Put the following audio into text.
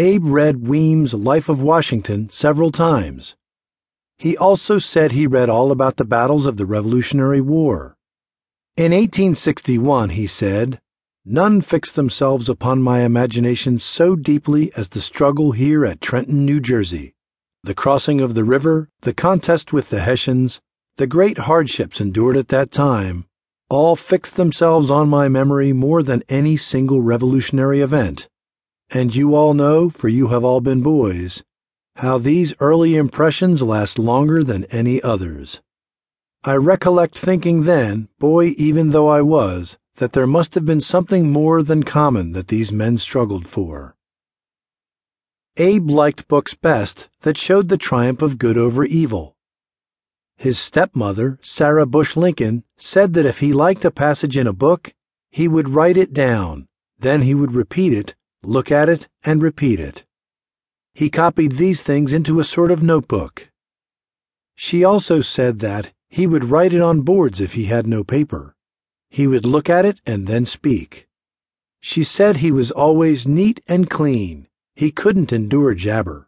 Abe read Weems' Life of Washington several times. He also said he read all about the battles of the Revolutionary War. In 1861, he said, None fixed themselves upon my imagination so deeply as the struggle here at Trenton, New Jersey, the crossing of the river, the contest with the Hessians, the great hardships endured at that time, all fixed themselves on my memory more than any single revolutionary event. And you all know, for you have all been boys, how these early impressions last longer than any others. I recollect thinking then, boy even though I was, that there must have been something more than common that these men struggled for. Abe liked books best that showed the triumph of good over evil. His stepmother, Sarah Bush Lincoln, said that if he liked a passage in a book, he would write it down, then he would repeat it, look at it, and repeat it. He copied these things into a sort of notebook. She also said that he would write it on boards if he had no paper. He would look at it and then speak. She said he was always neat and clean. He couldn't endure jabber.